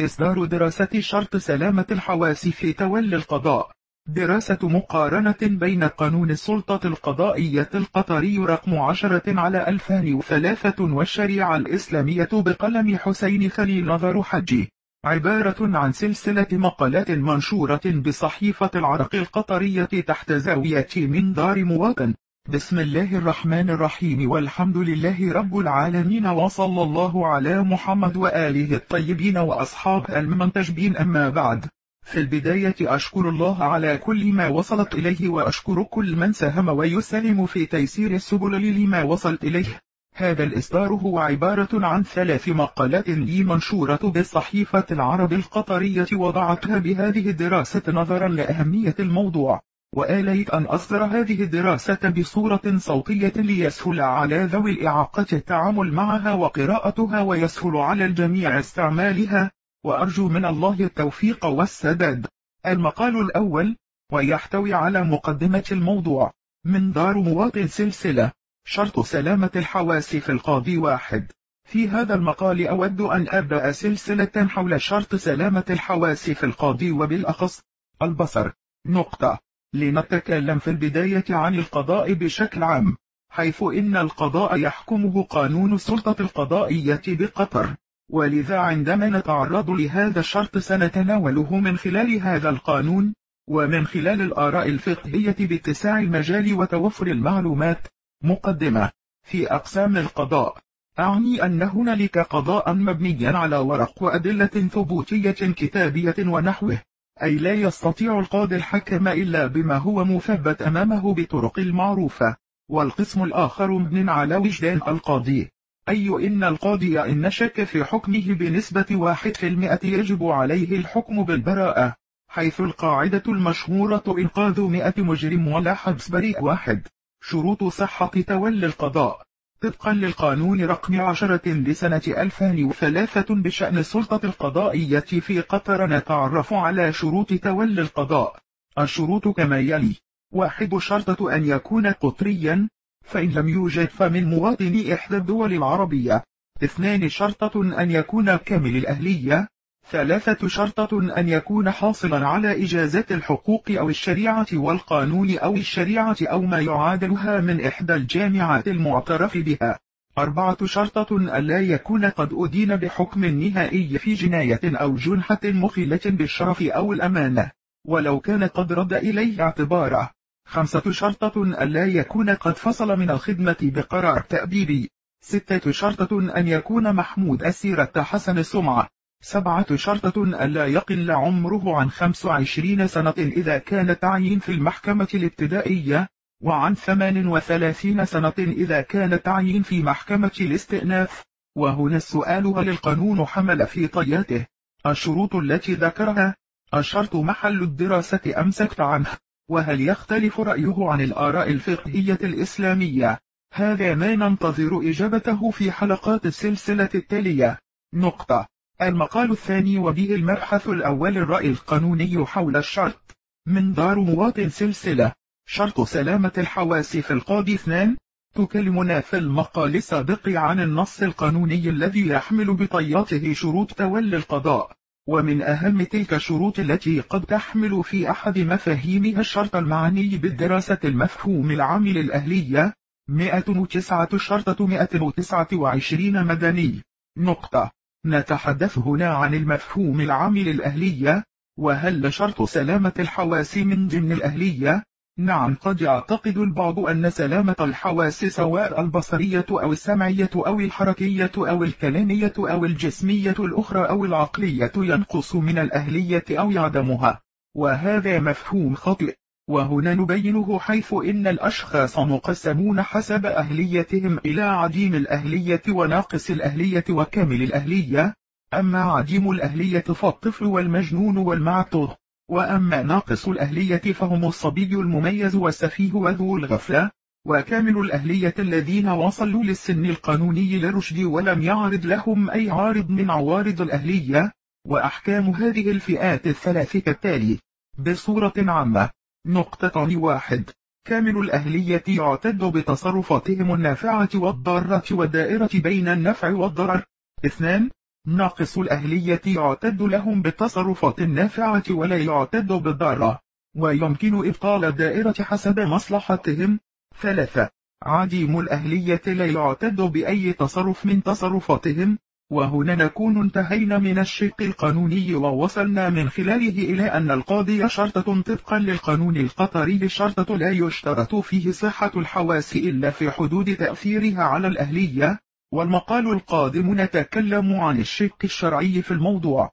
إصدار دراسة شرط سلامة الحواس في تولي القضاء. دراسة مقارنة بين قانون السلطة القضائية القطري رقم عشرة على 2003 والشريعة الإسلامية بقلم حسين خليل نظر حجي. عبارة عن سلسلة مقالات منشورة بصحيفة العرق القطرية تحت زاوية من دار مواطن. بسم الله الرحمن الرحيم والحمد لله رب العالمين وصلى الله على محمد وآله الطيبين وأصحاب المنتجبين أما بعد في البداية أشكر الله على كل ما وصلت إليه وأشكر كل من ساهم ويسلم في تيسير السبل لما وصلت إليه هذا الإصدار هو عبارة عن ثلاث مقالات لي منشورة بالصحيفة العرب القطرية وضعتها بهذه الدراسة نظرا لأهمية الموضوع وآليت أن أصدر هذه الدراسة بصورة صوتية ليسهل على ذوي الإعاقة التعامل معها وقراءتها ويسهل على الجميع استعمالها وأرجو من الله التوفيق والسداد. المقال الأول ويحتوي على مقدمة الموضوع من دار مواطن سلسلة شرط سلامة الحواس في القاضي واحد. في هذا المقال أود أن أبدأ سلسلة حول شرط سلامة الحواس في القاضي وبالأخص البصر. نقطة. لنتكلم في البداية عن القضاء بشكل عام حيث إن القضاء يحكمه قانون السلطة القضائية بقطر. ولذا عندما نتعرض لهذا الشرط سنتناوله من خلال هذا القانون ومن خلال الآراء الفقهية باتساع المجال وتوفر المعلومات مقدمة في أقسام القضاء. أعني أن هنالك قضاء مبنيا على ورق وأدلة ثبوتية كتابية ونحوه. أي لا يستطيع القاضي الحكم إلا بما هو مثبت أمامه بطرق المعروفة. والقسم الآخر مبن على وجدان القاضي. أي إن القاضي إن شك في حكمه بنسبة واحد في المئة يجب عليه الحكم بالبراءة. حيث القاعدة المشهورة إنقاذ مئة مجرم ولا حبس بريء واحد. شروط صحة تولي القضاء. طبقا للقانون رقم عشرة لسنة 2003 بشأن السلطة القضائية في قطر نتعرف على شروط تولي القضاء. الشروط كما يلي واحد شرطة أن يكون قطريا فإن لم يوجد فمن مواطن إحدى الدول العربية. اثنان شرطة أن يكون كامل الأهلية. ثلاثة شرطة أن يكون حاصلا على إجازات الحقوق أو الشريعة والقانون أو الشريعة أو ما يعادلها من إحدى الجامعات المعترف بها. أربعة شرطة ألا يكون قد أدين بحكم نهائي في جناية أو جنحة مخلة بالشرف أو الأمانة. ولو كان قد رد إليه اعتباره. خمسة شرطة ألا يكون قد فصل من الخدمة بقرار تأديبي ستة شرطة أن يكون محمود أسيرة حسن السمعة سبعة شرطة ألا يقل عمره عن 25 سنة إذا كان تعيين في المحكمة الابتدائية وعن 38 سنة إذا كان تعيين في محكمة الاستئناف. وهنا السؤال هل القانون حمل في طياته؟ الشروط التي ذكرها الشرط محل الدراسة أمسكت عنه. وهل يختلف رأيه عن الآراء الفقهية الإسلامية؟ هذا ما ننتظر إجابته في حلقات السلسلة التالية. نقطة. المقال الثاني وبه المبحث الأول الرأي القانوني حول الشرط. من دار مواطن سلسلة. شرط سلامة الحواس في القاضي اثنان. تكلمنا في المقال السابق عن النص القانوني الذي يحمل بطياته شروط تولي القضاء. ومن أهم تلك الشروط التي قد تحمل في أحد مفاهيمها الشرط المعني بالدراسة المفهوم العامل الأهلية 109 شرطة 129 مدني. نقطة. نتحدث هنا عن المفهوم العامل الأهلية وهل شرط سلامة الحواس من ضمن الأهلية؟ نعم قد يعتقد البعض أن سلامة الحواس سواء البصرية أو السمعية أو الحركية أو الكلامية أو الجسمية الأخرى أو العقلية ينقص من الأهلية أو يعدمها وهذا مفهوم خاطئ وهنا نبينه حيث إن الأشخاص مقسمون حسب أهليتهم إلى عديم الأهلية وناقص الأهلية وكامل الأهلية أما عديم الأهلية فالطفل والمجنون والمعتوه وأما ناقص الأهلية فهم الصبي المميز والسفيه وذو الغفلة وكامل الأهلية الذين وصلوا للسن القانوني للرشد ولم يعرض لهم أي عارض من عوارض الأهلية وأحكام هذه الفئات الثلاث كالتالي بصورة عامة نقطة واحد. كامل الأهلية يعتد بتصرفاتهم النافعة والضارة والدائرة بين النفع والضرر. اثنان ناقص الأهلية يعتد لهم بالتصرفات النافعة ولا يعتد بالضارة ويمكن إبطال الدائرة حسب مصلحتهم. ثلاثة عديم الأهلية لا يعتد بأي تصرف من تصرفاتهم. وهنا نكون انتهينا من الشق القانوني ووصلنا من خلاله إلى أن القاضي شرطة طبقا للقانون القطري شرطة لا يشترط فيه صحة الحواس إلا في حدود تأثيرها على الأهلية والمقال القادم نتكلم عن الشق الشرعي في الموضوع.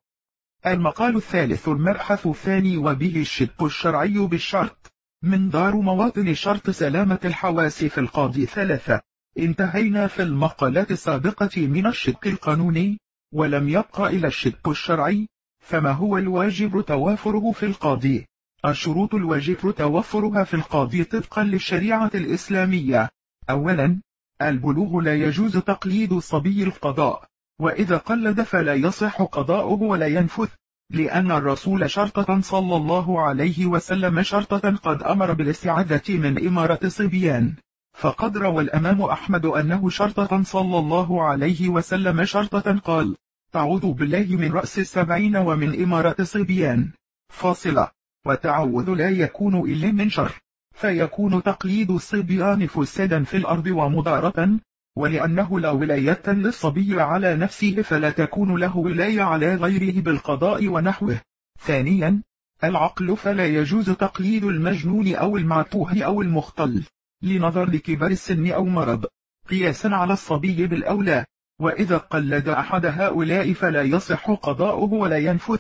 المقال الثالث المبحث الثاني وبه الشق الشرعي بالشرط. من دار مواطن شرط سلامة الحواس في القاضي ثلاثة. انتهينا في المقالات السابقة من الشق القانوني ولم يبقى إلى الشق الشرعي فما هو الواجب توافره في القاضي؟ الشروط الواجب توفرها في القاضي طبقا للشريعة الإسلامية. أولا البلوغ لا يجوز تقليد الصبي القضاء وإذا قلد فلا يصح قضاؤه ولا ينفذ لأن الرسول شرطة صلى الله عليه وسلم شرطة قد أمر بالاستعادة من إمارة صبيان. فقد روى الأمام أحمد أنه شرطة صلى الله عليه وسلم شرطة قال تعوذ بالله من رأس السبعين ومن إمارة صبيان. فاصلة. وتعوذ لا يكون إلا من شر. فيكون تقليد الصبيان فسادا في الأرض ومضارة. ولأنه لا ولاية للصبي على نفسه فلا تكون له ولاية على غيره بالقضاء ونحوه. ثانيا. العقل فلا يجوز تقليد المجنون أو المعتوه أو المختل. لنظر لكبر السن أو مرض. قياسا على الصبي بالأولى. وإذا قلد أحد هؤلاء فلا يصح قضاؤه ولا ينفذ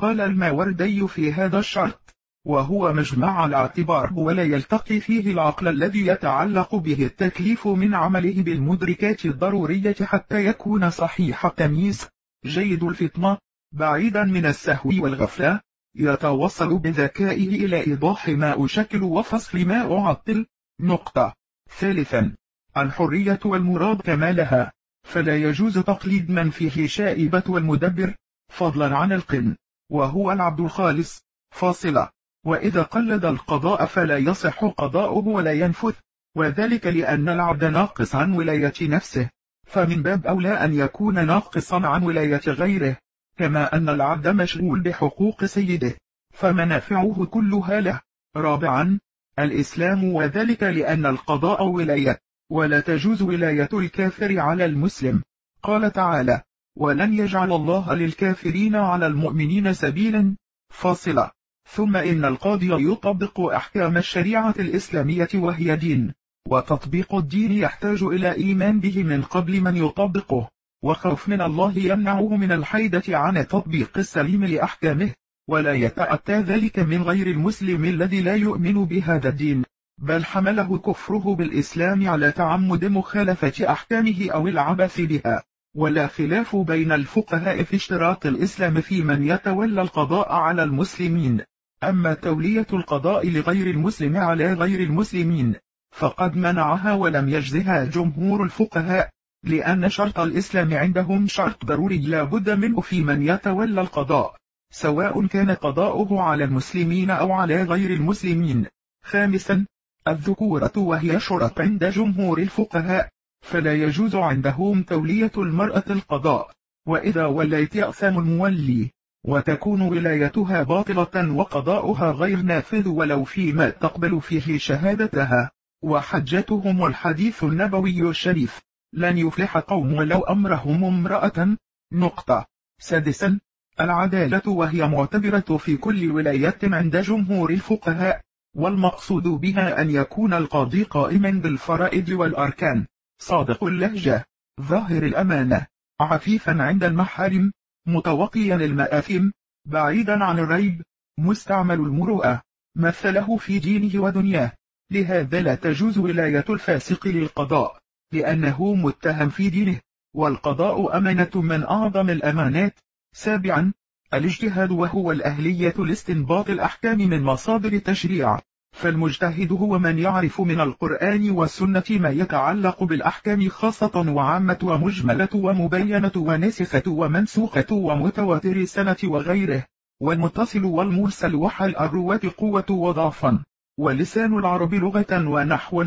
قال الماوردي في هذا الشرط. وهو مجمع الاعتبار ولا يلتقي فيه العقل الذي يتعلق به التكليف من عمله بالمدركات الضرورية حتى يكون صحيح التمييز. جيد الفطنة. بعيدا من السهو والغفلة. يتوصل بذكائه إلى إيضاح ما أشكل وفصل ما أعطل. نقطة. ثالثا الحرية والمراد كمالها. فلا يجوز تقليد من فيه شائبة والمدبر. فضلا عن القن. وهو العبد الخالص. فاصلة. وإذا قلد القضاء فلا يصح قضاؤه ولا ينفذ وذلك لأن العبد ناقص عن ولاية نفسه. فمن باب أولى أن يكون ناقصا عن ولاية غيره. كما أن العبد مشغول بحقوق سيده. فمنافعه كلها له. رابعا الإسلام وذلك لأن القضاء ولاية ولا تجوز ولاية الكافر على المسلم. قال تعالى ولن يجعل الله للكافرين على المؤمنين سبيلا فاصلة ثم إن القاضي يطبق أحكام الشريعة الإسلامية وهي دين وتطبيق الدين يحتاج إلى إيمان به من قبل من يطبقه وخوف من الله يمنعه من الحيدة عن التطبيق السليم لأحكامه. ولا يتأتى ذلك من غير المسلم الذي لا يؤمن بهذا الدين. بل حمله كفره بالإسلام على تعمد مخالفة أحكامه أو العبث بها. ولا خلاف بين الفقهاء في اشتراط الإسلام في من يتولى القضاء على المسلمين. أما تولية القضاء لغير المسلم على غير المسلمين فقد منعها ولم يجزها جمهور الفقهاء لأن شرط الإسلام عندهم شرط ضروري لا بد منه في من يتولى القضاء. سواء كان قضاؤه على المسلمين أو على غير المسلمين. خامسا الذكورة وهي شرط عند جمهور الفقهاء فلا يجوز عندهم تولية المرأة القضاء. وإذا وليت أقسام المولي وتكون ولايتها باطلة وقضاؤها غير نافذ ولو فيما تقبل فيه شهادتها. وحجتهم الحديث النبوي الشريف لن يفلح قوم ولو أمرهم امرأة. نقطة. سادسا العدالة وهي معتبرة في كل ولاية عند جمهور الفقهاء والمقصود بها أن يكون القاضي قائما بالفرائض والأركان. صادق اللهجة. ظاهر الأمانة. عفيفا عند المحارم. متوقيا المآثم. بعيدا عن الريب. مستعمل المروءة. مثله في دينه ودنياه. لهذا لا تجوز ولاية الفاسق للقضاء لأنه متهم في دينه. والقضاء أمانة من أعظم الأمانات. سابعا الاجتهاد وهو الأهلية لاستنباط الأحكام من مصادر تشريع فالمجتهد هو من يعرف من القرآن والسنة ما يتعلق بالأحكام خاصة وعامة ومجملة ومبينة ونسخة ومنسوخة ومتواتر سنة وغيره. والمتصل والمرسل وحل الرواة قوة وضعفا. ولسان العرب لغة ونحوا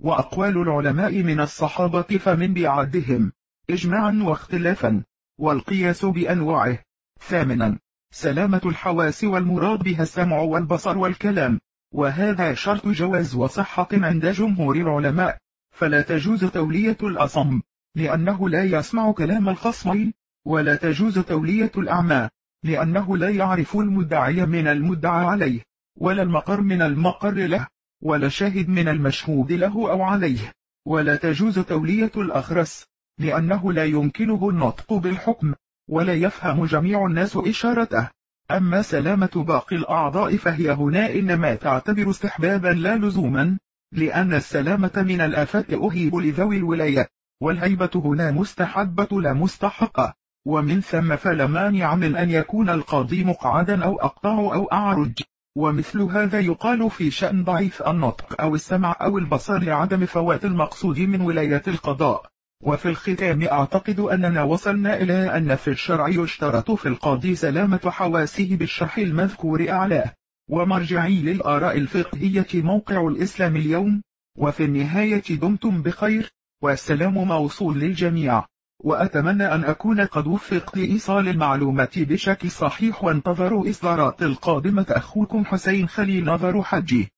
وأقوال العلماء من الصحابة فمن بعدهم. إجماعا واختلافا. والقياس بأنواعه. ثامنا سلامة الحواس والمراد بها السمع والبصر والكلام. وهذا شرط جواز وصحة عند جمهور العلماء. فلا تجوز تولية الأصم لأنه لا يسمع كلام الخصمين ولا تجوز تولية الأعمى لأنه لا يعرف المدعي من المدعى عليه ولا المقر من المقر له ولا شاهد من المشهود له أو عليه. ولا تجوز تولية الأخرس. لأنه لا يمكنه النطق بالحكم ولا يفهم جميع الناس إشارته. أما سلامة باقي الأعضاء فهي هنا إنما تعتبر استحبابا لا لزوما لأن السلامة من الآفات أهيب لذوي الولاية والهيبة هنا مستحبة لا مستحقة ومن ثم فلا مانع من أن يكون القاضي مقعدا أو أقطع أو أعرج. ومثل هذا يقال في شأن ضعيف النطق أو السمع أو البصر لعدم فوات المقصود من ولاية القضاء. وفي الختام أعتقد أننا وصلنا إلى أن في الشرع يشترط في القاضي سلامة حواسه بالشرح المذكور أعلاه. ومرجعي للآراء الفقهية موقع الإسلام اليوم. وفي النهاية دمتم بخير. والسلام موصول للجميع. وأتمنى أن أكون قد وفقت لإيصال المعلومات بشكل صحيح وانتظروا إصدارات القادمة. أخوكم حسين خليل نظر حجي.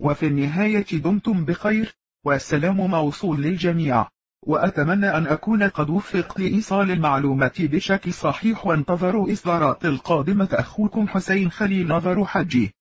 وفي النهاية دمتم بخير. والسلام موصول للجميع. وأتمنى أن أكون قد وفقت لإيصال المعلومات بشكل صحيح وانتظروا إصدارات القادمة. أخوكم حسين خليل نظر حجي.